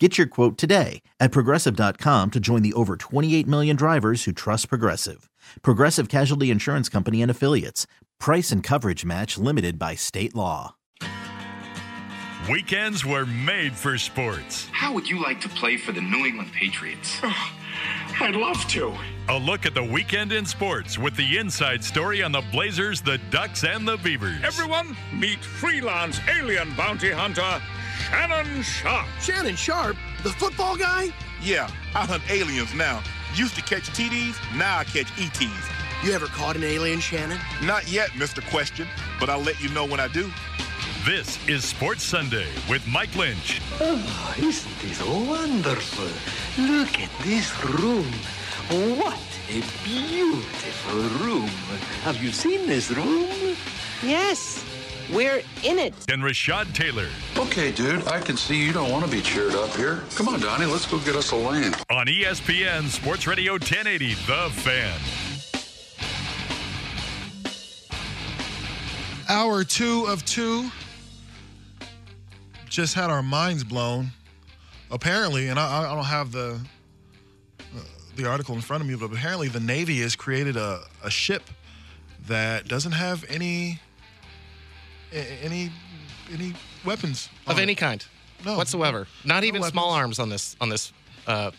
Get your quote today at progressive.com to join the over 28 million drivers who trust Progressive. Progressive Casualty Insurance Company and Affiliates. Price and coverage match limited by state law. Weekends were made for sports. How would you like to play for the New England Patriots? I'd love to. A look at the weekend in sports with the inside story on the Blazers, the Ducks, and the Beavers. Everyone, meet freelance alien bounty hunter Shannon Sharpe. Shannon Sharpe, the football guy? Yeah, I hunt aliens now. Used to catch TDs, now I catch ETs. You ever caught an alien, Shannon? Not yet, Mr. Question, but I'll let you know when I do. This is Sports Sunday with Mike Lynch. Oh, isn't this wonderful? Look at this room. What a beautiful room. Have you seen this room? Yes, we're in it. And Rashad Taylor Okay, dude, I can see you don't want to be cheered up here. Come on, Donnie, let's go get us a lane. on ESPN Sports Radio 1080, The Fan. Hour two of two. Just had our minds blown. Apparently, and I, I don't have the uh, the article in front of me, but apparently the Navy has created a, a ship that doesn't have any a- any any weapons of any it. kind No. whatsoever. Not No even small arms on this on this. Uh,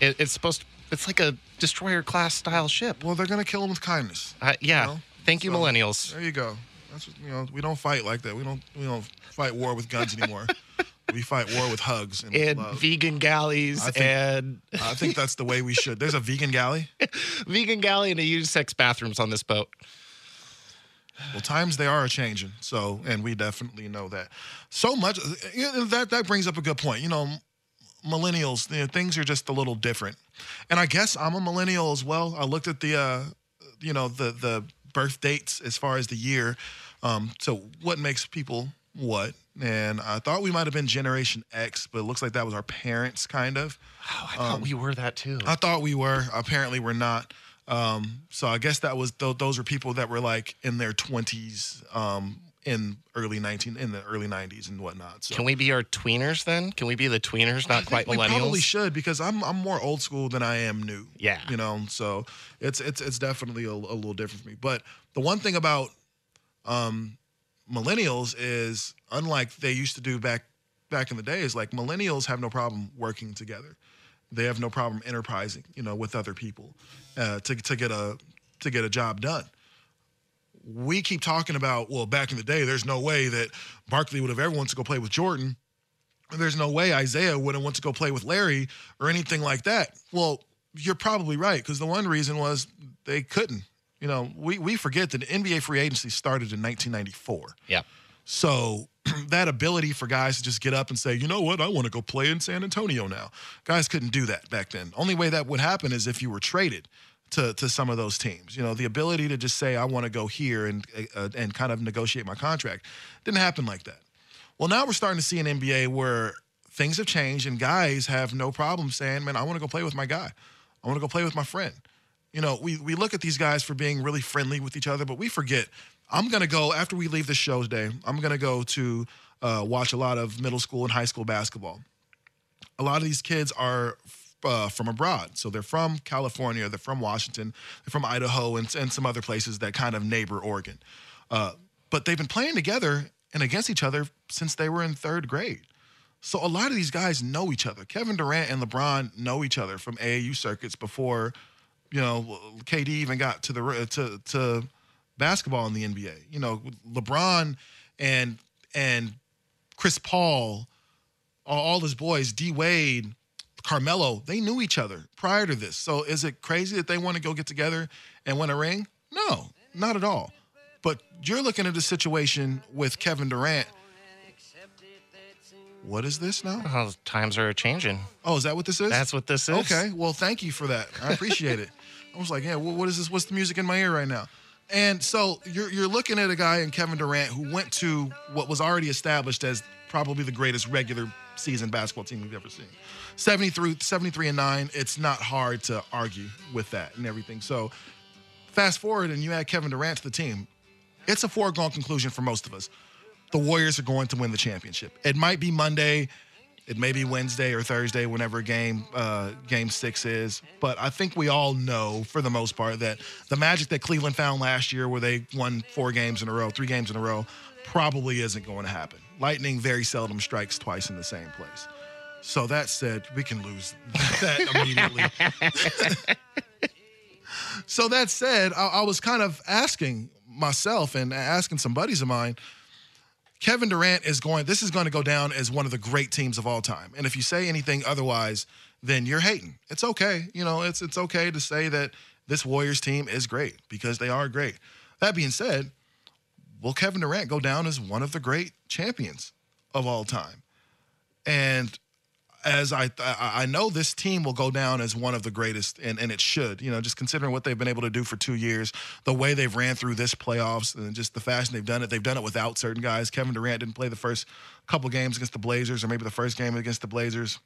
it, it's supposed to. It's like a destroyer class style ship. Well, they're gonna kill them with kindness. Uh, yeah. You know? Thank you, So, millennials. There you go. That's what, you know we don't fight like that. We don't we don't fight war with guns anymore. we fight war with hugs and, And vegan galleys I think- and I think that's the way we should. There's a vegan galley. vegan galley and a unisex bathrooms on this boat. Well, times they are a changing. So, and we definitely know that. So much that that brings up a good point. You know, millennials, you know, things are just a little different. And I guess I'm a millennial as well. I looked at the, uh, you know, the the birth dates as far as the year. Um, so, what makes people what? And I thought we might have been Generation X, but it looks like that was our parents, kind of. Oh, I thought we were that too. I thought we were. Apparently, we're not. Um, so I guess that was th- those were people that were like in their twenties, um, in early nineteen in the early nineties and whatnot. So Can we be our tweeners then? Can we be the tweeners, not quite think we millennials? probably should because I'm I'm more old school than I am new. Yeah. you know. So it's it's it's definitely a, a little different for me. But the one thing about um, millennials is unlike they used to do back back in the days. Like millennials have no problem working together. They have no problem enterprising, you know, with other people uh, to to get a to get a job done. We keep talking about well, back in the day, there's no way that Barkley would have ever wanted to go play with Jordan. There's no way Isaiah wouldn't want to go play with Larry or anything like that. Well, you're probably right because the one reason was they couldn't. You know, we we forget that NBA free agency started in 1994. Yeah. So that ability for guys to just get up and say, you know what, I want to go play in San Antonio now. Guys couldn't do that back then. Only way that would happen is if you were traded to to some of those teams. You know, the ability to just say I want to go here and uh, and kind of negotiate my contract didn't happen like that. Well, now we're starting to see an NBA where things have changed and guys have no problem saying, "Man, I want to go play with my guy. I want to go play with my friend." You know, we we look at these guys for being really friendly with each other, but we forget. I'm gonna go after we leave the show today. I'm gonna go to uh, watch a lot of middle school and high school basketball. A lot of these kids are uh, from abroad, so they're from California, they're from Washington, they're from Idaho, and, and some other places that kind of neighbor Oregon. Uh, but they've been playing together and against each other since they were in third grade. So a lot of these guys know each other. Kevin Durant and LeBron know each other from AAU circuits before, you know, KD even got to the to to basketball in the NBA. You know, LeBron and and Chris Paul, all, his boys, D Wade, Carmelo, they knew each other prior to this. So is it crazy that they want to go get together and win a ring? No, not at all. But you're looking at a situation with Kevin Durant. What is this now? Oh, times are changing. Oh, is that what this is? That's what this is. Okay. Well, thank you for that. I appreciate it. I was like, yeah, wh- what is this? What's the music in my ear right now? And so you're you're looking at a guy in Kevin Durant who went to what was already established as probably the greatest regular season basketball team we've ever seen. 73, 73 and 9, it's not hard to argue with that and everything. So fast forward and you add Kevin Durant to the team. It's a foregone conclusion for most of us. The Warriors are going to win the championship. It might be Monday, it may be Wednesday or Thursday, whenever game uh, game six is. But I think we all know, for the most part, that the magic that Cleveland found last year, where they won four games in a row, three games in a row, probably isn't going to happen. Lightning very seldom strikes twice in the same place. So that said, we can lose that immediately. so that said, I, I was kind of asking myself and asking some buddies of mine. Kevin Durant is going. This is going to go down as one of the great teams of all time. And if you say anything otherwise, then you're hating. It's okay. You know, it's it's okay to say that this Warriors team is great because they are great. That being said, will Kevin Durant go down as one of the great champions of all time? And as I I know this team will go down as one of the greatest, and, and it should. You know, just considering what they've been able to do for two years, the way they've ran through this playoffs, and just the fashion they've done it. They've done it without certain guys. Kevin Durant didn't play the first couple games against the Blazers, or maybe the first game against the Blazers,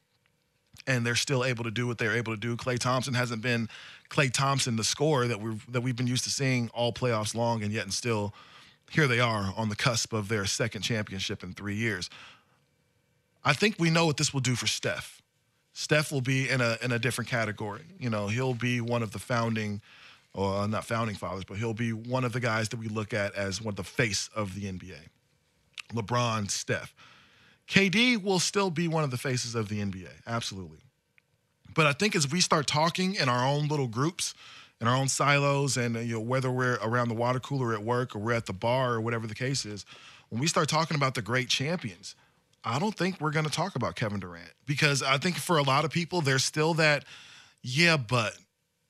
and they're still able to do what they're able to do. Klay Thompson hasn't been Klay Thompson, the scorer that we've that we've been used to seeing all playoffs long, and yet and still here they are on the cusp of their second championship in three years. I think we know what this will do for Steph. Steph will be in a in a different category. You know, he'll be one of the founding, or uh, not founding fathers, but he'll be one of the guys that we look at as one of the face of the NBA. LeBron, Steph. KD will still be one of the faces of the NBA, absolutely. But I think as we start talking in our own little groups, in our own silos, and you know whether we're around the water cooler at work or we're at the bar or whatever the case is, when we start talking about the great champions, I don't think we're going to talk about Kevin Durant because I think for a lot of people, there's still that, yeah, but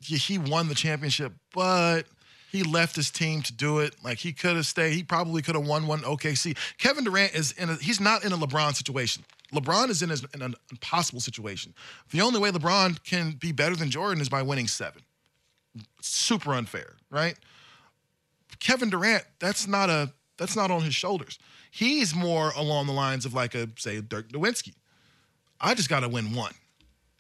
he won the championship, but he left his team to do it. Like he could have stayed. He probably could have won one OKC. Kevin Durant is in a, he's not in a LeBron situation. LeBron is in, in an impossible situation. The only way LeBron can be better than Jordan is by winning seven. Super unfair, right? Kevin Durant, that's not a that's not on his shoulders. He's more along the lines of like a say Dirk Nowitzki. I just got to win one.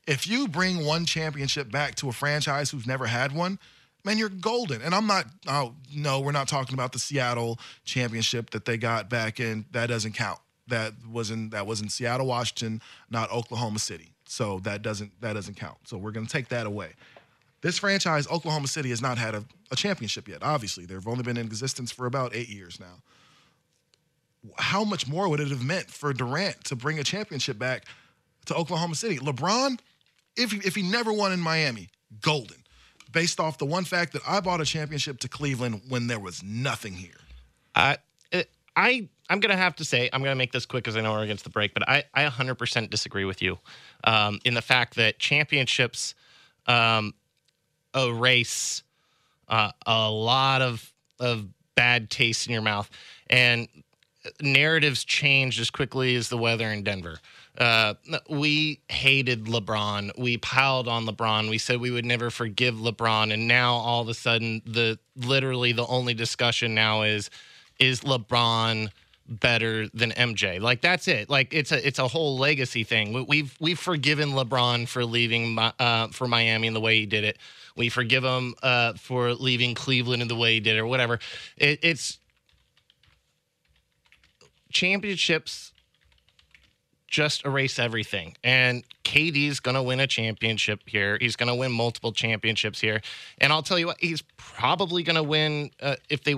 If you bring one championship back to a franchise who's never had one, man, you're golden. And I'm not. Oh no, we're not talking about the Seattle championship that they got back in. That doesn't count. That was in that was in Seattle, Washington, not Oklahoma City. So that doesn't that doesn't count. So we're to take that away. This franchise, Oklahoma City, has not had a, a championship yet. Obviously, they've only been in existence for about eight years now how much more would it have meant for Durant to bring a championship back to Oklahoma City? LeBron, if if he never won in Miami, golden. Based off the one fact that I bought a championship to Cleveland when there was nothing here. I I I'm gonna have to say I'm gonna make this quick because I know we're against the break, but I I 100% disagree with you um, in the fact that championships um, erase uh, a lot of of bad taste in your mouth and narratives change as quickly as the weather in Denver. Uh, we hated LeBron. We piled on LeBron. We said we would never forgive LeBron, and now all of a sudden, the literally the only discussion now is is LeBron better than MJ? Like that's it. Like it's a it's a whole legacy thing. We've we've forgiven LeBron for leaving uh, for Miami in the way he did it. We forgive him uh, for leaving Cleveland in the way he did, it or whatever. It, it's championships just erase everything. And KD's going to win a championship here. He's going to win multiple championships here. And I'll tell you what, he's probably going to win uh, if they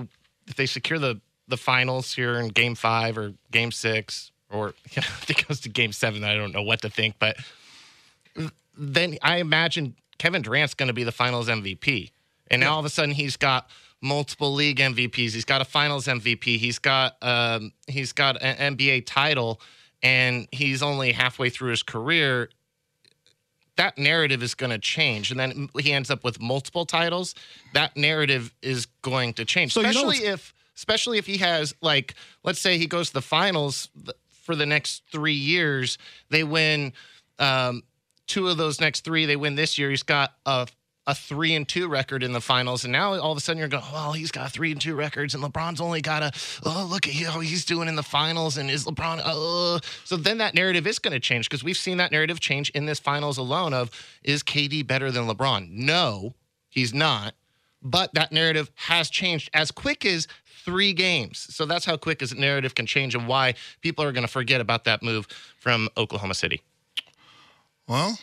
if they secure the the finals here in Game Five or Game Six, or you know, if it goes to Game Seven. I don't know what to think, but then I imagine Kevin Durant's going to be the Finals MVP. And now all of a sudden he's got multiple league MVPs. He's got a Finals MVP. He's got um, he's got an NBA title, and he's only halfway through his career. That narrative is going to change, and then he ends up with multiple titles. That narrative is going to change, so especially you know if especially if he has like let's say he goes to the finals for the next three years. They win um, two of those next three. They win this year. He's got a a three and two record in the finals, and now all of a sudden you're going, well, he's got three and two records, and LeBron's only got a, oh, look at how he's doing in the finals, and is LeBron, uh, so then that narrative is going to change because we've seen that narrative change in this finals alone of is KD better than LeBron? No, he's not. But that narrative has changed as quick as three games. So that's how quick as narrative can change and why people are going to forget about that move from Oklahoma City. Well,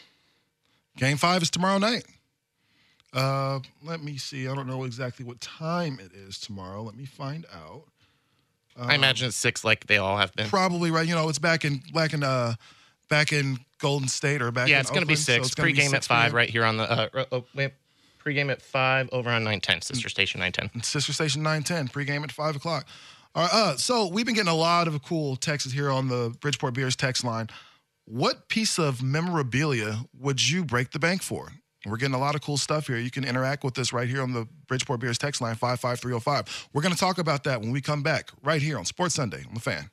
game five is tomorrow night. Uh, let me see. I don't know exactly what time it is tomorrow. Let me find out. I imagine it's six, like they all have been. Probably right. You know, it's back in back in uh back in Golden State or back. Yeah, in it's going to be so six. it's gonna be Pre-game at five, right here on the. Uh, oh, wait, pre-game at five over on nine ten, sister station nine ten. Sister Station 910, pregame at 5 o'clock. All right, uh, so we've been getting a lot of cool texts here on the Bridgeport Beers text line. What piece of memorabilia would you break the bank for? We're getting a lot of cool stuff here. You can interact with us right here on the Bridgeport Beers text line 55305. We're going to talk about that when we come back right here on Sports Sunday on the fan.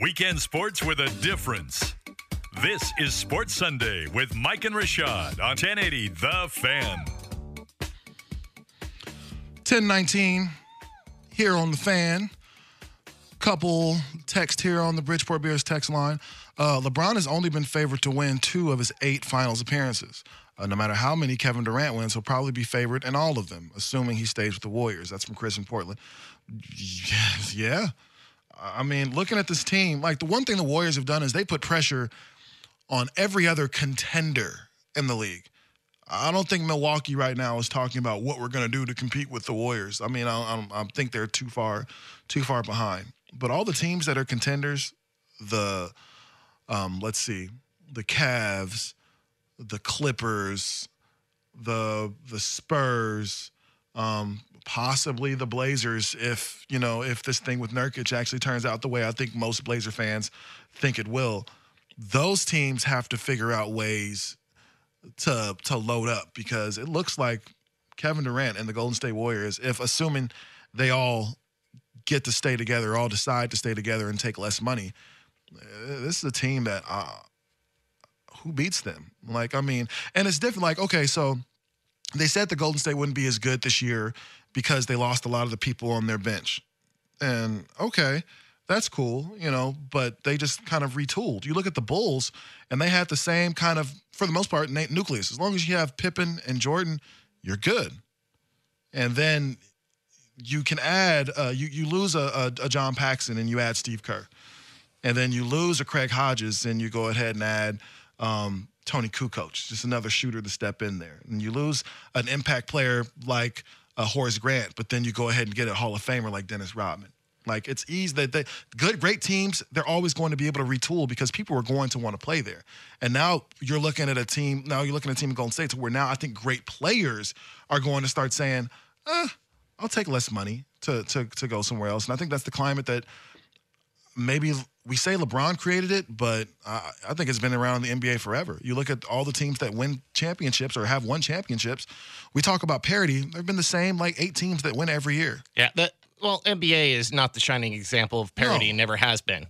Weekend sports with a difference. This is Sports Sunday with Mike and Rashad on 1080 The Fan. 1019 here on the fan. Couple text here on the Bridgeport Beers text line. Uh, LeBron has only been favored to win two of his eight finals appearances. Uh, no matter how many Kevin Durant wins, he'll probably be favored in all of them, assuming he stays with the Warriors. That's from Chris in Portland. Yes, yeah. I mean, looking at this team, like the one thing the Warriors have done is they put pressure on every other contender in the league. I don't think Milwaukee right now is talking about what we're going to do to compete with the Warriors. I mean, I, I, I think they're too far, too far behind. But all the teams that are contenders, the, um, let's see, the Cavs, the Clippers, the the Spurs, um, possibly the Blazers. If you know, if this thing with Nurkic actually turns out the way I think most Blazer fans think it will, those teams have to figure out ways to to load up because it looks like Kevin Durant and the Golden State Warriors, if assuming they all get to stay together, all decide to stay together and take less money, uh, this is a team that uh, who beats them? Like, I mean, and it's different. Like, okay, so they said the Golden State wouldn't be as good this year because they lost a lot of the people on their bench. And okay, that's cool, you know, but they just kind of retooled. You look at the Bulls, and they had the same kind of, for the most part, nucleus. As long as you have Pippen and Jordan, you're good. And then you can add, uh, you you lose a, a, a John Paxson and you add Steve Kerr, and then you lose a Craig Hodges and you go ahead and add um, Toni Kukoc, just another shooter to step in there. And you lose an impact player like uh, Horace Grant, but then you go ahead and get a Hall of Famer like Dennis Rodman. Like it's easy that they good, great teams, they're always going to be able to retool because people are going to want to play there. And now you're looking at a team, now you're looking at a team in Golden State to where now I think great players are going to start saying, eh, I'll take less money to, to, to go somewhere else. And I think that's the climate that maybe we say LeBron created it, but uh, I think it's been around the NBA forever. You look at all the teams that win championships or have won championships. We talk about parity. There've been the same like eight teams that win every year. Yeah, that well, NBA is not the shining example of parity. No. Never has been.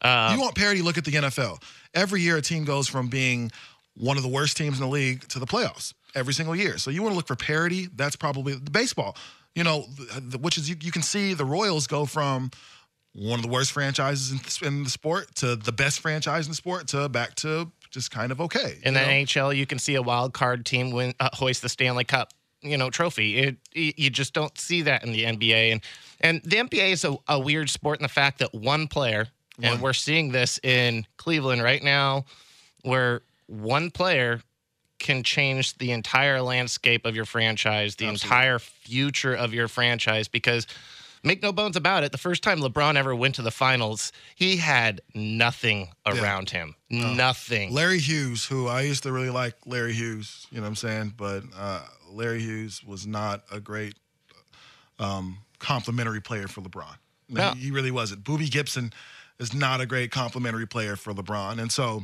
Uh, you want parity? Look at the NFL. Every year, a team goes from being one of the worst teams in the league to the playoffs every single year. So you want to look for parity. That's probably the baseball. You know, the, the, which is you, you can see the Royals go from one of the worst franchises in, in the sport to the best franchise in the sport to back to just kind of okay. in the know? NHL, you can see a wild card team win uh, hoist the Stanley Cup, you know, trophy. It, you just don't see that in the NBA, and and the NBA is a, a weird sport in the fact that one player, and we're seeing this in Cleveland right now, where one player can change the entire landscape of your franchise, the entire future of your franchise because make no bones about it, the first time LeBron ever went to the finals, he had nothing around him. Nothing. Larry Hughes, who I used to really like Larry Hughes, you know what I'm saying? But uh, Larry Hughes was not a great um, complimentary player for LeBron. No. He, he really wasn't. Boobie Gibson is not a great complimentary player for LeBron. And so,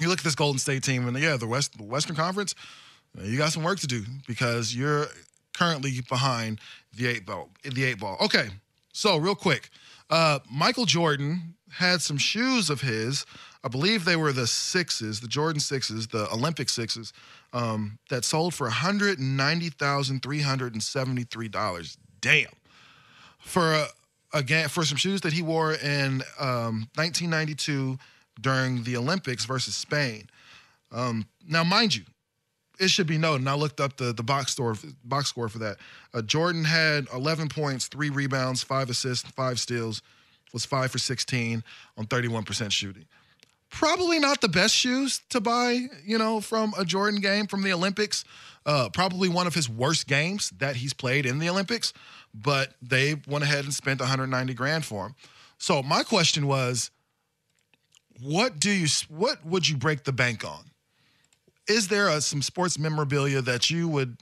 you look at this Golden State team, and yeah, the West, the Western Conference, you got some work to do because you're currently behind the eight ball. The eight ball. Okay, so real quick, uh, Michael Jordan had some shoes of his. I believe they were the sixes, the Jordan sixes, the Olympic sixes, um, that sold for one hundred ninety thousand three hundred and seventy-three dollars. Damn, for a, again for some shoes that he wore in um, 1992 during the Olympics versus Spain. Um, now, mind you, it should be noted, and I looked up the, the box score box score for that. Uh, Jordan had 11 points, three rebounds, five assists, five steals, was five for 16 on 31% shooting. Probably not the best shoes to buy, you know, from a Jordan game from the Olympics. Uh, probably one of his worst games that he's played in the Olympics, but they went ahead and spent 190 grand for him. So my question was, what do you what would you break the bank on? Is there a, some sports memorabilia that you would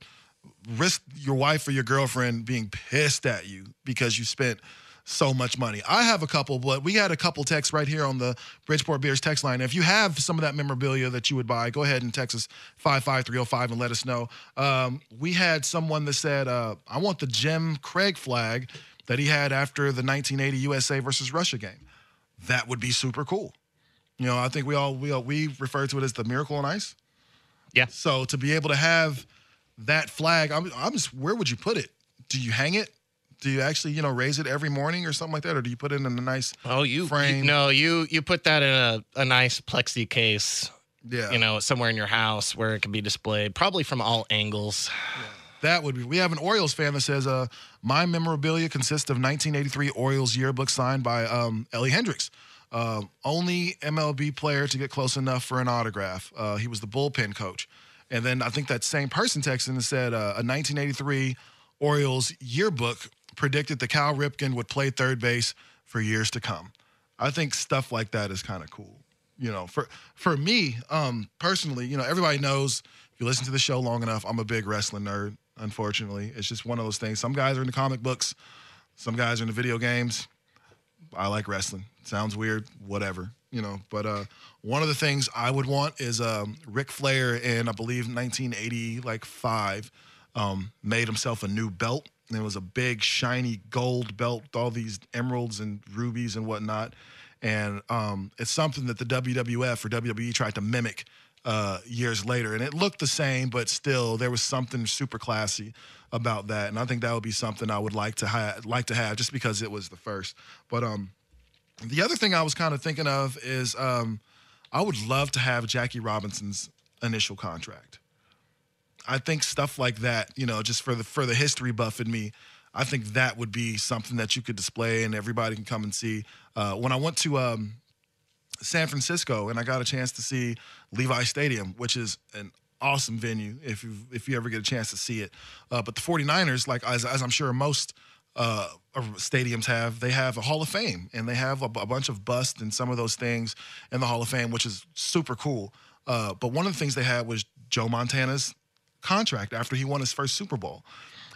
risk your wife or your girlfriend being pissed at you because you spent so much money. I have a couple, but we had a couple texts right here on the Bridgeport Beers text line. If you have some of that memorabilia that you would buy, go ahead and text us 55305 and let us know. Um, we had someone that said, uh, I want the Jim Craig flag that he had after the 1980 USA versus Russia game. That would be super cool. You know, I think we all we all, we refer to it as the Miracle on Ice. Yeah. So to be able to have that flag, I'm, I'm just where would you put it? Do you hang it? Do you actually, you know, raise it every morning or something like that, or do you put it in a nice oh you frame? You, no, you you put that in a, a nice plexi case. Yeah. You know, somewhere in your house where it can be displayed, probably from all angles. Yeah. That would be. We have an Orioles fan that says, uh, "My memorabilia consists of 1983 Orioles yearbook signed by um, Ellie Hendricks." Uh, only MLB player to get close enough for an autograph. Uh, he was the bullpen coach. And then I think that same person texted and said uh, a 1983 Orioles yearbook predicted that Cal Ripken would play third base for years to come. I think stuff like that is kind of cool. You know, for for me um, personally, you know, everybody knows if you listen to the show long enough, I'm a big wrestling nerd. Unfortunately, it's just one of those things. Some guys are in the comic books, some guys are in the video games. I like wrestling. Sounds weird, whatever, you know. But uh, one of the things I would want is um, Ric Flair in I believe 1980, like five, um, made himself a new belt. And it was a big shiny gold belt with all these emeralds and rubies and whatnot. And um, it's something that the WWF or WWE tried to mimic uh, years later, and it looked the same, but still there was something super classy about that. And I think that would be something I would like to have, like to have, just because it was the first. But um, the other thing I was kind of thinking of is um, I would love to have Jackie Robinson's initial contract. I think stuff like that, you know, just for the for the history buff in me, I think that would be something that you could display and everybody can come and see. Uh, when I went to um, San Francisco and I got a chance to see Levi Stadium, which is an awesome venue if you if you ever get a chance to see it. Uh, but the 49ers, like as, as I'm sure most uh, stadiums have, they have a Hall of Fame and they have a, a, bunch of busts and some of those things in the Hall of Fame, which is super cool. Uh, but one of the things they had was Joe Montana's contract after he won his first Super Bowl.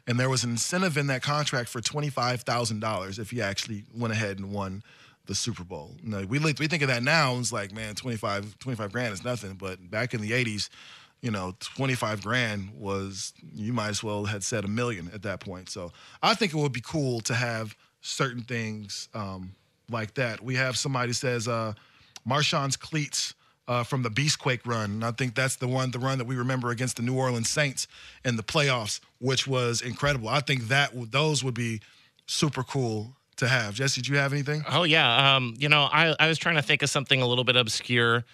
And there was an incentive in that contract for $25,000 if he actually went ahead and won the Super Bowl. Know, we we think of that now it's like, man, 25, 25 grand is nothing. But back in the 80s, you know, 25 grand was, you might as well had said a million at that point. So I think it would be cool to have certain things um, like that. We have somebody says, uh, Marshawn's cleats uh, from the Beastquake run. And I think that's the one, the run that we remember against the New Orleans Saints in the playoffs, which was incredible. I think that those would be super cool to have. Jesse, did you have anything? Oh yeah. Um, you know, I, I was trying to think of something a little bit obscure.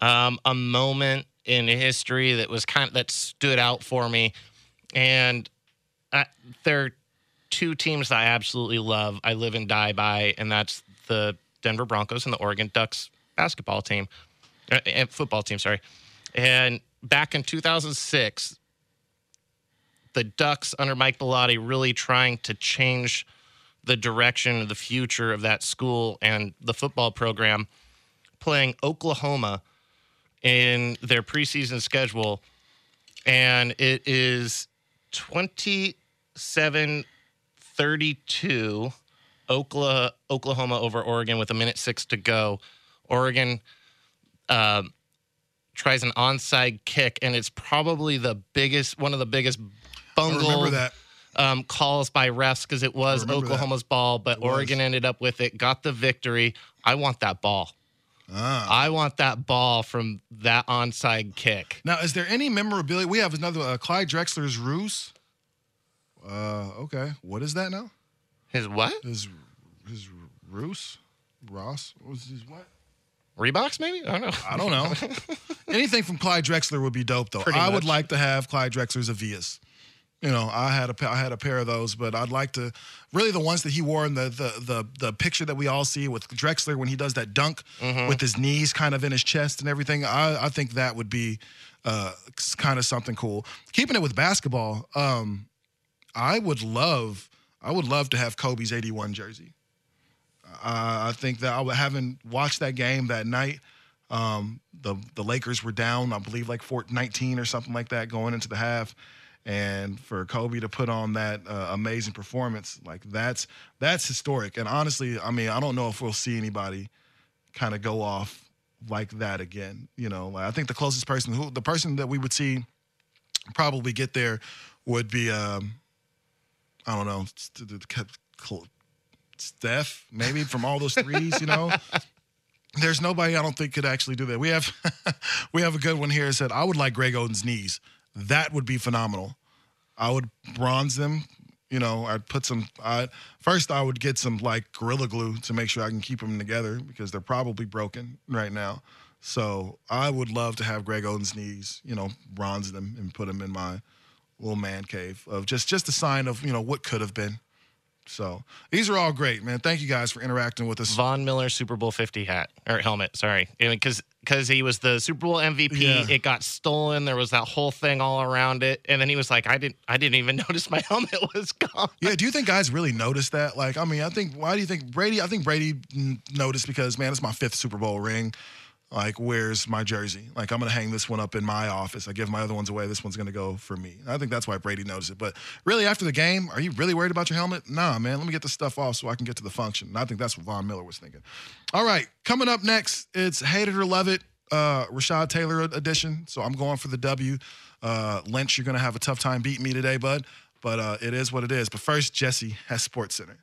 Um, a moment in history that was kind of that stood out for me. And I, there are two teams that I absolutely love. I live and die by, and that's the Denver Broncos and the Oregon Ducks basketball team, uh, and football team. Sorry. And back in 2006, the Ducks under Mike Bellotti really trying to change the direction of the future of that school and the football program, playing Oklahoma in their preseason schedule, and it is 27 32 Oklahoma, Oklahoma over Oregon with a minute six to go. Oregon uh, tries an onside kick, and it's probably the biggest, one of the biggest I remember that. Um, calls by refs because it was remember that. Oklahoma's ball, but It was. Oregon ended up with it, got the victory. I want that ball. Ah. I want that ball from that onside kick. Now, is there any memorability? We have another uh, Clyde Drexler's Roos. Uh, okay. What is that now? His what? His his Roos, Ross. What was his what? Reeboks, maybe? I don't know. I don't know. Anything from Clyde Drexler would be dope, though. Pretty I would like to have Clyde Drexler's Avias. You know, I had a I had a pair of those, but I'd like to really the ones that he wore in the the the, the picture that we all see with Drexler when he does that dunk Mm-hmm. with his knees kind of in his chest and everything. I I think that would be uh, kind of something cool. Keeping it with basketball, um, I would love I would love to have Kobe's 81 jersey. Uh, I think that I would- having watched that game that night, um, the the Lakers were down, I believe, like 14, 19 or something like that going into the half, and for Kobe to put on that uh, amazing performance, like that's that's historic. And honestly, I mean, I don't know if we'll see anybody kind of go off like that again. You know, like, I think the closest person who the person that we would see probably get there would be um, I don't know, Steph, maybe from all those threes, you know. There's nobody I don't think could actually do that. We have we have a good one here that said, I would like Greg Oden's knees. That would be phenomenal. I would bronze them. You know, I'd put some. I first I would get some like gorilla glue to make sure I can keep them together because they're probably broken right now. So I would love to have Greg Oden's knees. You know, bronze them and put them in my little man cave of just just a sign of you know what could have been. So these are all great, man. Thank you guys for interacting with us. Von Miller Super Bowl 50 hat or helmet, sorry. Because because he was the Super Bowl MVP, Yeah. it got stolen. There was that whole thing all around it, and then he was like, "I didn't, I didn't even notice my helmet was gone." Yeah, do you think guys really noticed that? Like, I mean, I think why do you think Brady? I think Brady noticed because man, it's my fifth Super Bowl ring. Like, where's my jersey? Like, I'm gonna hang this one up in my office. I give my other ones away. This one's gonna go for me. I think that's why Brady noticed it. But really, after the game, are you really worried about your helmet? Nah, man. Let me get this stuff off so I can get to the function. And I think that's what Von Miller was thinking. All right, coming up next, it's hate it or love it, uh, Rashad Taylor edition. So I'm going for the W. Uh, Lynch, you're gonna have a tough time beating me today, bud. But uh, it is what it is. But first, Jesse has Sports Center.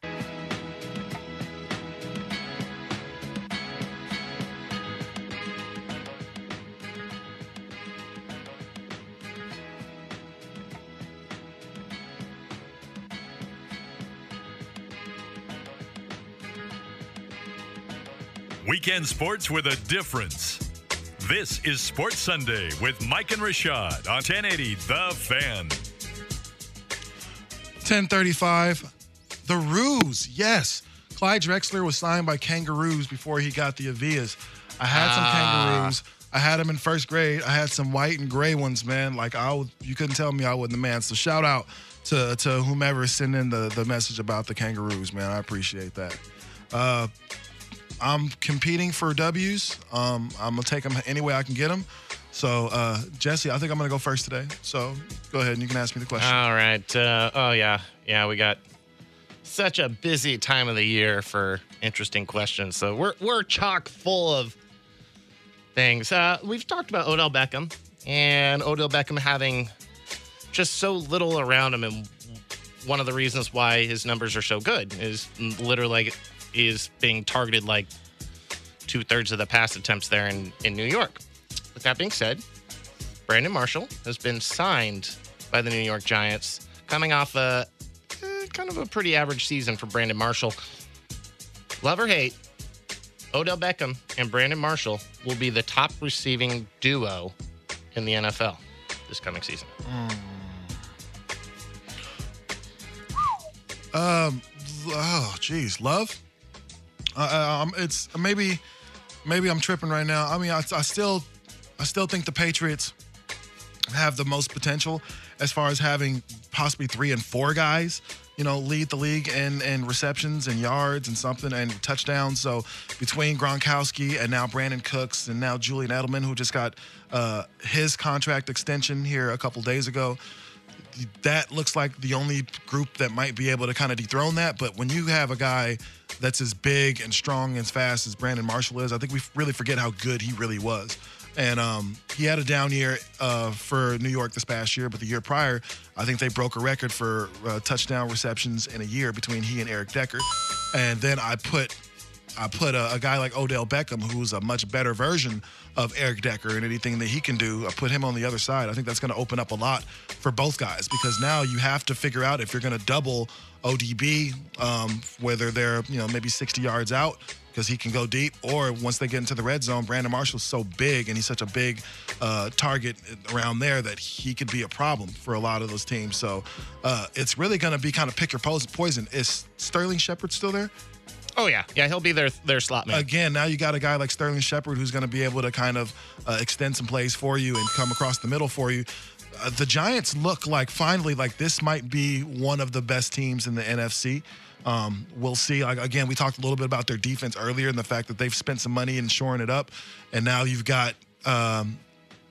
Weekend sports with a difference. This is Sports Sunday with Mike and Rashad on 1080 The Fan. 1035. The Roos, yes. Clyde Drexler was signed by Kangaroos before he got the Avias. I had some Kangaroos. I had them in first grade. I had some white and gray ones, man. Like I, would, you couldn't tell me I wasn't the man. So shout out to to whomever sent in the the message about the Kangaroos, man. I appreciate that. Uh, I'm competing for W's. Um, I'm gonna take them any way I can get them. So uh, Jesse, I think I'm gonna go first today. So go ahead and you can ask me the question. All right. Uh, oh yeah, yeah. We got such a busy time of the year for interesting questions. So we're we're chock full of things. Uh, we've talked about Odell Beckham and Odell Beckham having just so little around him, and one of the reasons why his numbers are so good is literally like is being targeted like two thirds of the pass attempts there in in New York. With that being said, Brandon Marshall has been signed by the New York Giants, coming off a eh, kind of a pretty average season for Brandon Marshall. Love or hate, Odell Beckham and Brandon Marshall will be the top receiving duo in the NFL this coming season. Um, oh, geez, love. Uh, um, it's maybe, maybe I'm tripping right now. I mean, I, I still, I still think the Patriots have the most potential as far as having possibly three and four guys, you know, lead the league in, in receptions and yards and something and touchdowns. So between Gronkowski and now Brandin Cooks and now Julian Edelman, who just got uh, his contract extension here a couple days ago, that looks like the only group that might be able to kind of dethrone that. But when you have a guy that's as big and strong and as fast as Brandon Marshall is, I think we really forget how good he really was. And um, he had a down year uh, for New York this past year, but the year prior, I think they broke a record for uh, touchdown receptions in a year between he and Eric Decker. And then I put I put a, a, guy like Odell Beckham, who's a much better version of Eric Decker and anything that he can do, I put him on the other side. I think that's going to open up a lot for both guys because now you have to figure out if you're going to double ODB, um, whether they're you know maybe 60 yards out because he can go deep, or once they get into the red zone, Brandon Marshall's so big and he's such a big uh, target around there that he could be a problem for a lot of those teams. So uh, it's really going to be kind of pick your poison. Is Sterling Shepard still there? Oh yeah, yeah, he'll be their their slot man. Again, now you got a guy like Sterling Shepard who's going to be able to kind of uh, extend some plays for you and come across the middle for you. Uh, the Giants look like finally like this might be one of the best teams in the NFC. Um, we'll see. Like, again, we talked a little bit about their defense earlier and the fact that they've spent some money in shoring it up, and now you've got um,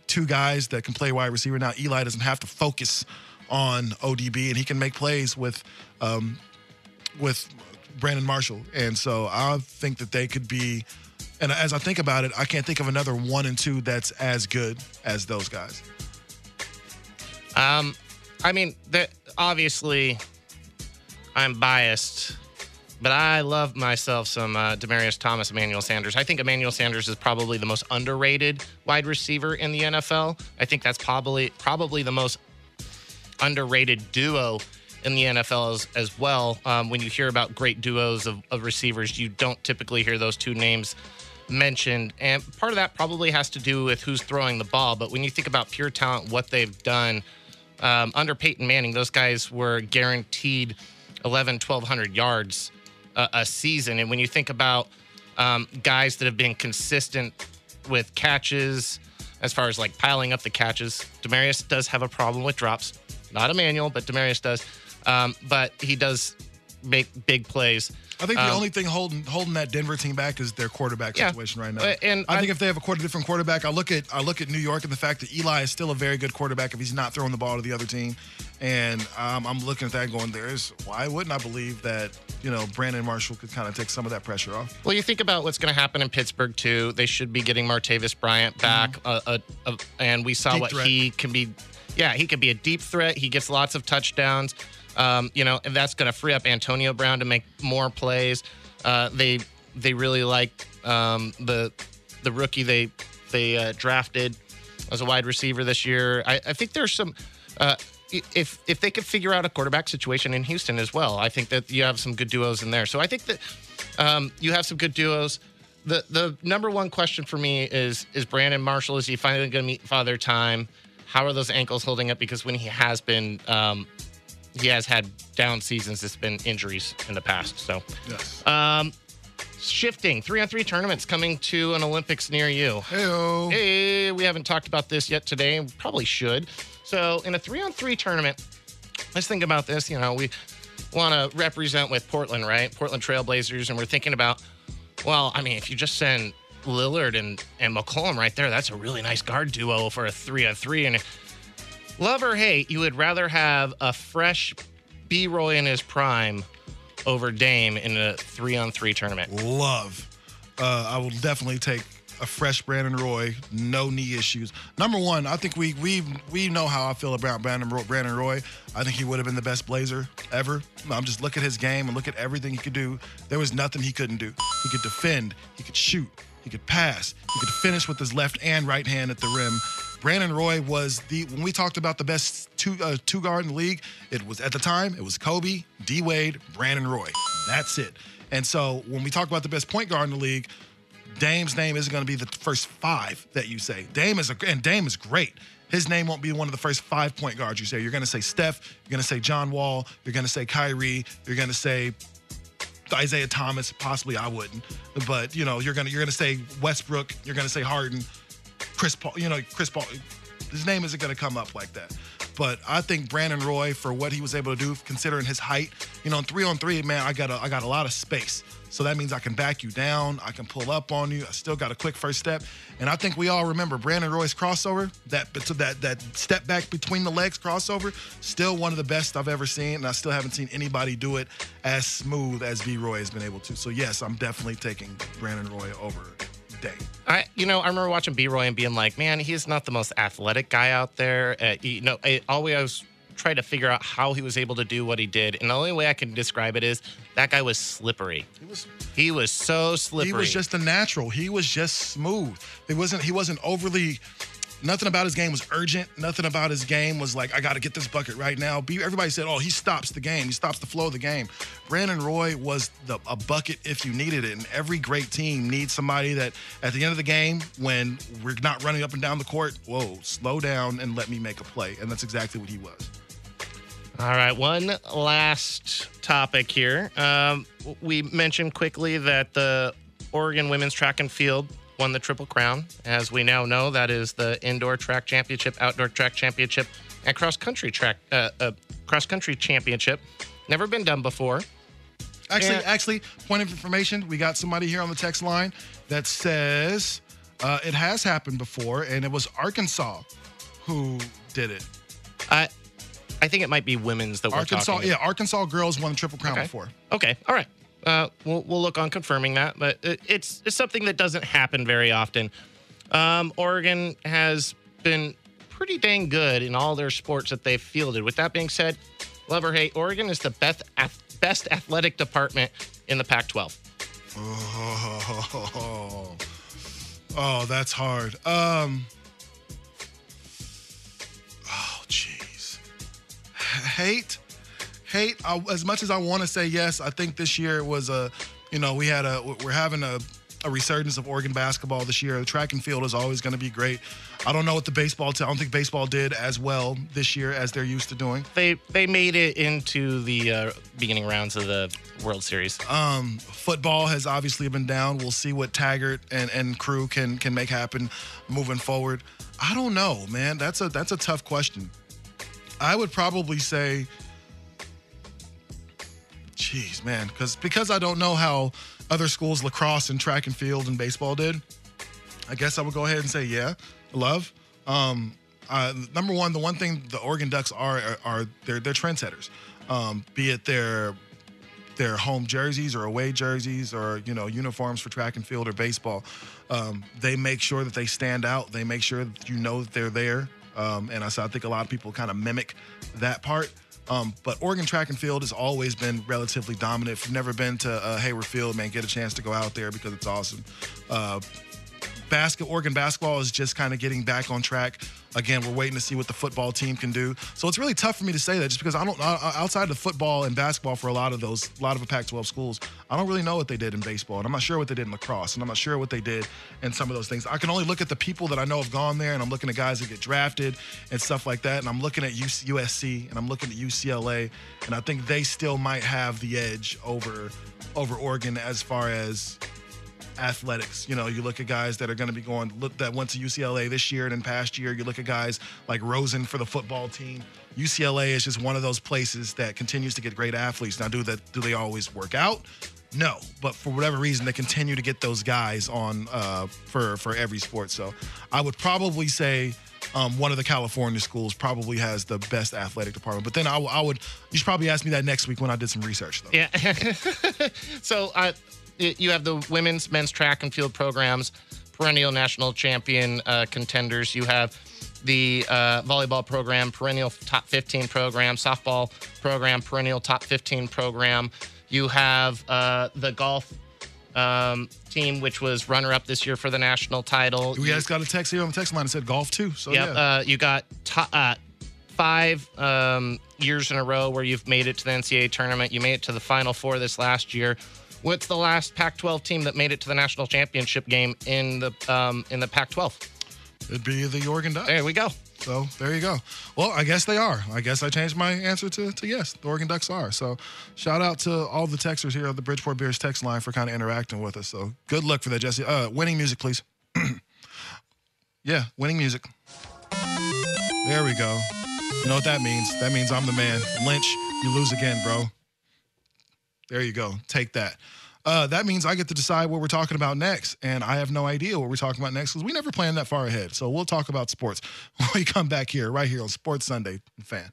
two guys that can play wide receiver. Now Eli doesn't have to focus on ODB, and he can make plays with um, with Brandon Marshall. And so I think that they could be, and as I think about it, I can't think of another one and two that's as good as those guys. Um, I mean, obviously, I'm biased, but I love myself some uh, Demaryius Thomas, Emmanuel Sanders. I think Emmanuel Sanders is probably the most underrated wide receiver in the NFL. I think that's probably probably the most underrated duo in the NFL as, as well. Um, when you hear about great duos of, of receivers, you don't typically hear those two names mentioned. And part of that probably has to do with who's throwing the ball. But when you think about pure talent, what they've done um, under Peyton Manning, those guys were guaranteed 11, 1,200 yards a, a season. And when you think about um, guys that have been consistent with catches, as far as like piling up the catches, Demaryius does have a problem with drops. Not Emmanuel, but Demaryius does. Um, but he does make big plays. I think the um, only thing holding holding that Denver team back is their quarterback yeah, situation right now. And I, I think if they have a quarter different quarterback, I look at I look at New York and the fact that Eli is still a very good quarterback if he's not throwing the ball to the other team, and um, I'm looking at that going, there's why wouldn't I believe that you know Brandon Marshall could kind of take some of that pressure off? Well, you think about what's going to happen in Pittsburgh too. They should be getting Martavis Bryant back, mm-hmm. uh, uh, uh, and we saw Deep what threat. he can be. Yeah, he could be a deep threat. He gets lots of touchdowns. Um, you know, and that's going to free up Antonio Brown to make more plays. Uh, they they really like um, the the rookie they they uh, drafted as a wide receiver this year. I, I think there's some. Uh, if if they could figure out a quarterback situation in Houston as well, I think that you have some good duos in there. So I think that um, you have some good duos. The the number one question for me is is Brandon Marshall is he finally going to meet Father Time? How are those ankles holding up? Because when he has been um, he has had down seasons. It's been injuries in the past. So, yes. Um, shifting three on three tournaments coming to an Olympics near you. Hey, hey, we haven't talked about this yet today. Probably should. So, in a three on three tournament, let's think about this. You know, we want to represent with Portland, right? Portland Trailblazers, and we're thinking about, well, I mean, if you just send Lillard and and McCollum right there, that's a really nice guard duo for a three on three. And Love or hate, you would rather have a fresh B Roy in his prime over Dame in a three on three tournament? Love. Uh, I will definitely take a fresh Brandon Roy, no knee issues. Number one, I think we we we know how I feel about Brandon Roy, Brandon Roy. I think he would have been the best Blazer ever. I'm just look at his game and look at everything he could do. There was nothing he couldn't do. He could defend, he could shoot, he could pass, he could finish with his left and right hand at the rim. Brandon Roy was the when we talked about the best two uh, two guard in the league. It was at the time it was Kobe, D Wade, Brandon Roy. That's it. And so when we talk about the best point guard in the league, Dame's name isn't going to be the first five that you say. Dame is a and Dame is great. His name won't be one of the first five point guards you say. You're going to say Steph. You're going to say John Wall. You're going to say Kyrie. You're going to say Isaiah Thomas. Possibly I wouldn't, but you know you're gonna you're gonna say Westbrook. You're gonna say Harden. Chris Paul, you know, Chris Paul, his name isn't going to come up like that. But I think Brandon Roy, for what he was able to do, considering his height, you know, three on three, man, I got a, I got a lot of space. So that means I can back you down, I can pull up on you. I still got a quick first step, and I think we all remember Brandon Roy's crossover, that that that step back between the legs crossover, still one of the best I've ever seen, and I still haven't seen anybody do it as smooth as B Roy has been able to. So yes, I'm definitely taking Brandon Roy over day. I, you know, I remember watching B Roy and being like, man, he's not the most athletic guy out there. Uh, you know, I always try to figure out how he was able to do what he did, and the only way I can describe it is that guy was slippery. He was he was so slippery. He was just a natural. He was just smooth. It wasn't. He wasn't overly. Nothing about his game was urgent. Nothing about his game was like, I got to get this bucket right now. Everybody said, oh, he stops the game. He stops the flow of the game. Brandon Roy was the, a bucket if you needed it. And every great team needs somebody that at the end of the game, when we're not running up and down the court, whoa, slow down and let me make a play. And that's exactly what he was. All right, one last topic here. Um, we mentioned quickly that the Oregon women's track and field won the Triple Crown. As we now know, that is the indoor track championship, outdoor track championship, and cross country track uh, uh, cross country championship. Never been done before. Actually, and- actually, point of information: we got somebody here on the text line that says uh, it has happened before, and it was Arkansas who did it. I, I think it might be women's that we're Arkansas, talking. yeah, Arkansas girls won the Triple Crown Okay. before. Okay, all right. Uh, we'll we'll look on confirming that, but it, it's it's something that doesn't happen very often. Um, Oregon has been pretty dang good in all their sports that they've fielded. With that being said, love or hate, Oregon is the best best athletic department in the Pac-12. Oh, oh, that's hard. Um, oh, jeez. Hate, hate. I, as much as I want to say yes, I think this year was a, you know, we had a, we're having a, a resurgence of Oregon basketball this year. The track and field is always going to be great. I don't know what the baseball. T- I don't think baseball did as well this year as they're used to doing. They they made it into the uh, beginning rounds of the World Series. Um, football has obviously been down. We'll see what Taggart and, and crew can can make happen moving forward. I don't know, man. That's a that's a tough question. I would probably say, geez, man, because because I don't know how other schools lacrosse and track and field and baseball did. I guess I would go ahead and say yeah, love. Um, uh, number one, the one thing the Oregon Ducks are are, are they're they're trendsetters. Um, be it their their home jerseys or away jerseys or you know uniforms for track and field or baseball. Um, they make sure that they stand out. They make sure that you know that they're there. Um, and I, so I think a lot of people kind of mimic that part. Um, but Oregon track and field has always been relatively dominant. If you've never been to uh, Hayward Field, man, get a chance to go out there because it's awesome. Uh, basket Oregon basketball is just kind of getting back on track. Again, we're waiting to see what the football team can do. So it's really tough for me to say that just because I don't outside of football and basketball for a lot of those a lot of the Pac-12 schools, I don't really know what they did in baseball, and I'm not sure what they did in lacrosse, and I'm not sure what they did in some of those things. I can only look at the people that I know have gone there, and I'm looking at guys that get drafted and stuff like that, and I'm looking at USC and I'm looking at UCLA, and I think they still might have the edge over over Oregon as far as athletics. You know, you look at guys that are going to be going look that went to UCLA this year and in past year. You look at guys like Rosen for the football team. UCLA is just one of those places that continues to get great athletes. Now, do that? Do they always work out? No, but for whatever reason, they continue to get those guys on uh, for for every sport. So, I would probably say um, one of the California schools probably has the best athletic department. But then I, w- I would you should probably ask me that next week when I did some research, though. Yeah. so uh, you have the women's, men's track and field programs, perennial national champion uh, contenders. You have the uh, volleyball program, perennial top 15 program, softball program, perennial top 15 program. You have uh, the golf um, team, which was runner up this year for the national title. We guys got a text here on the text line that said golf too. So Yep. yeah. Uh, you got to, uh, five um, years in a row where you've made it to the NCAA tournament. You made it to the Final Four this last year. What's the last Pac-12 team that made it to the national championship game in the um, in the Pac-12? It'd be the Oregon Ducks. There we go. So there you go. Well, I guess they are. I guess I changed my answer to, to yes. The Oregon Ducks are. So shout out to all the texters here on the Bridgeport Beers text line for kind of interacting with us. So good luck for that, Jesse. Uh, winning music, please. yeah, winning music. There we go. You know what that means? That means I'm the man. Lynch, you lose again, bro. There you go. Take that. Uh, that means I get to decide what we're talking about next. And I have no idea what we're talking about next because we never plan that far ahead. So we'll talk about sports when we come back here, right here on Sports Sunday Fan.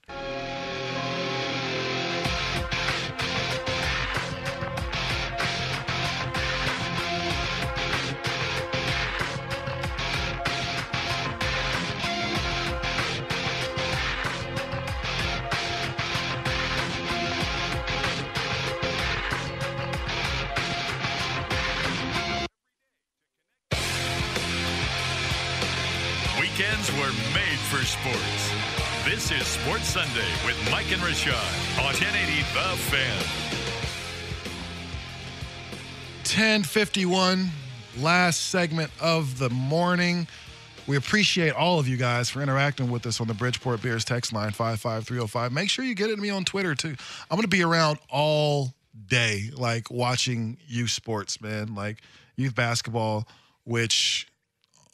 On 1080 The Fan. 1051, last segment of the morning. We appreciate all of you guys for interacting with us on the Bridgeport Beers text line 55305. Make sure you get it to me on Twitter too. I'm going to be around all day, like watching youth sports, man, like youth basketball, which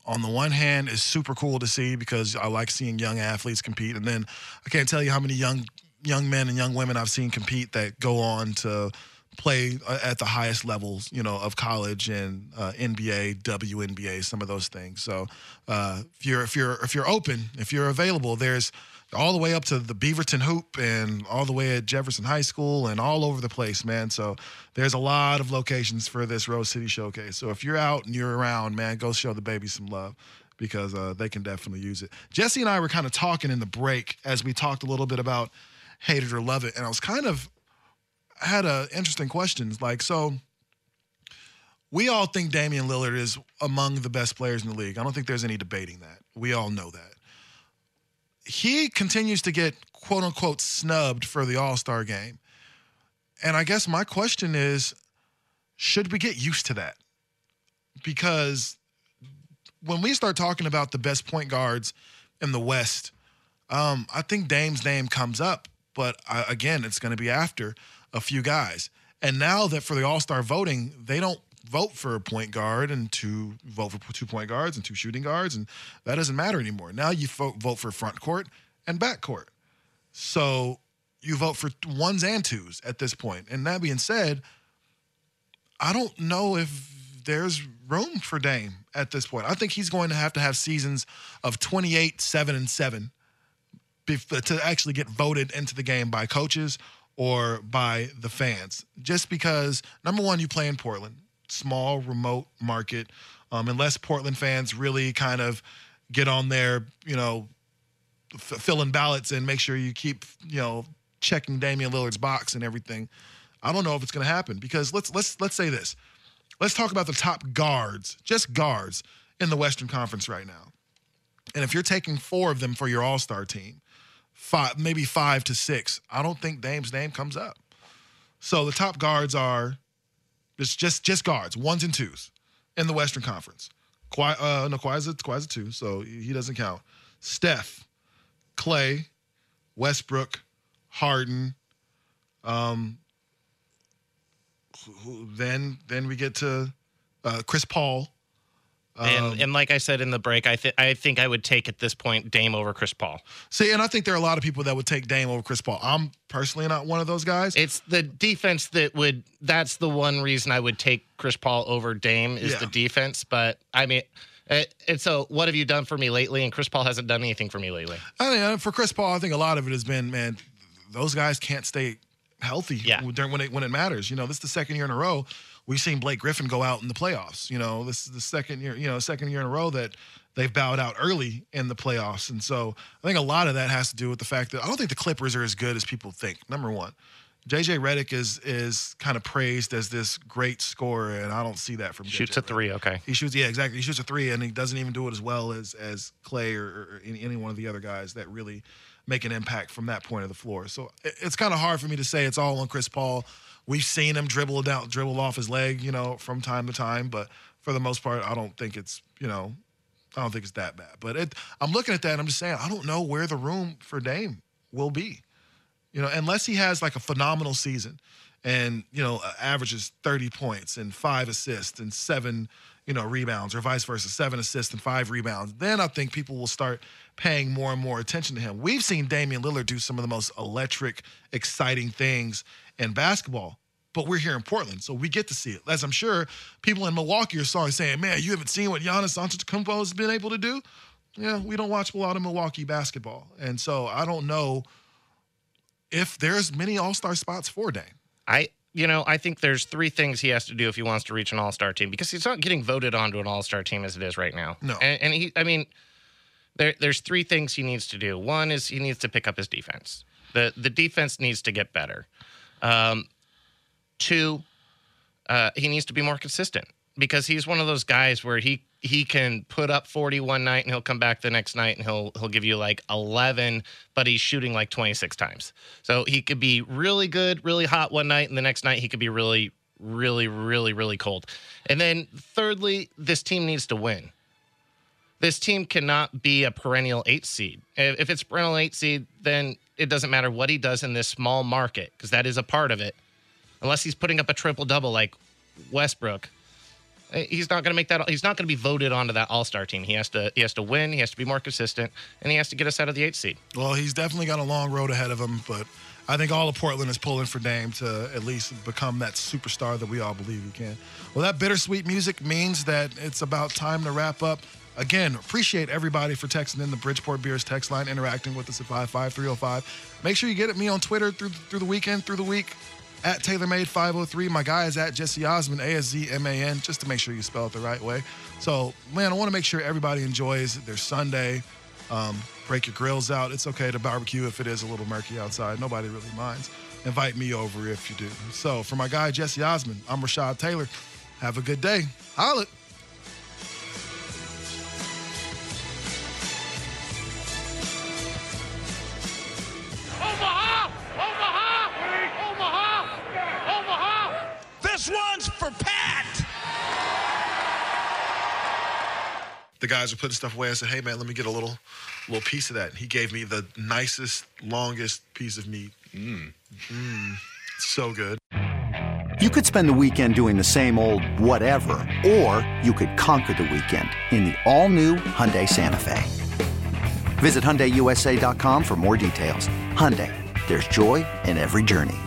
on the one hand is super cool to see because I like seeing young athletes compete. And then I can't tell you how many young young men and young women I've seen compete that go on to play uh, at the highest levels, you know, of college and uh, NBA, WNBA, some of those things. So uh, if you're if you're if you're open, if you're available, there's all the way up to the Beaverton Hoop and all the way at Jefferson High School and all over the place, man. So there's a lot of locations for this Rose City Showcase. So if you're out and you're around, man, go show the baby some love because uh, they can definitely use it. Jesse and I were kind of talking in the break as we talked a little bit about hate it or love it, and I was kind of had a interesting questions like so. We all think Damian Lillard is among the best players in the league. I don't think there's any debating that. We all know that he continues to get quote unquote snubbed for the All Star game. And I guess my question is should we get used to that? Because when we start talking about the best point guards in the West, um, I think Dame's name comes up. But I, again, it's going to be after a few guys. And now that for the All Star voting, they don't vote for a point guard and two vote for two point guards and two shooting guards, and that doesn't matter anymore. Now you vote, vote for front court and back court. So you vote for ones and twos at this point. And that being said, I don't know if there's room for Dame at this point. I think he's going to have to have seasons of 28, 7, and 7 to actually get voted into the game by coaches or by the fans. Just because, number one, you play in Portland small, remote market. Um, unless Portland fans really kind of get on there, you know, f- filling ballots and make sure you keep, you know, checking Damian Lillard's box and everything. I don't know if it's going to happen because let's let's let's say this. Let's talk about the top guards, just guards in the Western Conference right now. And if you're taking four of them for your All-Star team, five maybe five to six, I don't think Dame's name comes up. So the top guards are just just just guards, ones and twos in the Western Conference. Kawhi, uh, no, Kawhi's a, Kawhi's a two, so he doesn't count. Steph, Klay, Westbrook, Harden. Um, who, then then we get to uh, Chris Paul. And, Um, and like I said in the break, I think I think I would take at this point Dame over Chris Paul. See, and I think there are a lot of people that would take Dame over Chris Paul. I'm personally not one of those guys. It's the defense that would. That's the one reason I would take Chris Paul over Dame is Yeah. the defense. But I mean, it, and so what have you done for me lately? And Chris Paul hasn't done anything for me lately. I mean, uh, for Chris Paul, I think a lot of it has been, man, those guys can't stay healthy Yeah. during when it when it matters. You know, this is the second year in a row we've seen Blake Griffin go out in the playoffs. You know, this is the second year, you know, second year in a row that they've bowed out early in the playoffs. And so I think a lot of that has to do with the fact that I don't think the Clippers are as good as people think. Number one. JJ Redick is is kind of praised as this great scorer, and I don't see that from Shoots JJ a three. Okay. he shoots, yeah, exactly. He shoots a three, and he doesn't even do it as well as as Klay or, or any, any one of the other guys that really make an impact from that point of the floor. So it- it's kind of hard for me to say it's all on Chris Paul. We've seen him dribble dribble off his leg, you know, from time to time, but for the most part, I don't think it's you know, I don't think it's that bad. But it, I'm looking at that, and I'm just saying I don't know where the room for Dame will be you know, unless he has like a phenomenal season and, you know, averages 30 points and five assists and seven, you know, rebounds or vice versa, seven assists and five rebounds, then I think people will start paying more and more attention to him. We've seen Damian Lillard do some of the most electric, exciting things in basketball. But we're here in Portland, so we get to see it. As I'm sure people in Milwaukee are sorry saying, man, you haven't seen what Giannis Antetokounmpo has been able to do? Yeah, we don't watch a lot of Milwaukee basketball. And so I don't know if there's many all-star spots for Dame. I you know I think there's three things he has to do if he wants to reach an All Star team because he's not getting voted onto an All Star team as it is right now. No. and, and he I mean there there's three things he needs to do. One is he needs to pick up his defense. the The defense needs to get better. Um, two, uh, he needs to be more consistent because he's one of those guys where he he can put up 40 one night and he'll come back the next night and he'll he'll give you like 11 but he's shooting like 26 times. So he could be really good really hot one night and the next night he could be really really really really cold. And then thirdly this team needs to win. This team cannot be a perennial eight seed. If it's perennial eight seed then it doesn't matter what he does in this small market because that is a part of it unless he's putting up a triple double like westbrook uh, he's not going to make that. He's not going to be voted onto that All Star team. He has to. He has to win. He has to be more consistent, and he has to get us out of the eighth seed. Well, he's definitely got a long road ahead of him, but I think all of Portland is pulling for Dame to at least become that superstar that we all believe he can. Well, that bittersweet music means that it's about time to wrap up. Again, appreciate everybody for texting in the Bridgeport Beers text line, interacting with us at 55305. Make sure you get at me on Twitter through through the weekend, through the week at TaylorMade503. My guy is at Jesse Aszman, A S Z M A N, just to make sure you spell it the right way. So, man, I want to make sure everybody enjoys their Sunday. Um, break your grills out. It's okay to barbecue if it is a little murky outside. Nobody really minds. Invite me over if you do. So, for my guy, Jesse Aszman, I'm Rashad Taylor. Have a good day. Holla. This one's for Pat. The guys were putting stuff away. I said, "Hey man, let me get a little, little piece of that." And He gave me the nicest, longest piece of meat. Mmm, mmm, so good. You could spend the weekend doing the same old whatever, or you could conquer the weekend in the all-new Hyundai Santa Fe. Visit HyundaiUSA.com for more details. Hyundai, there's joy in every journey.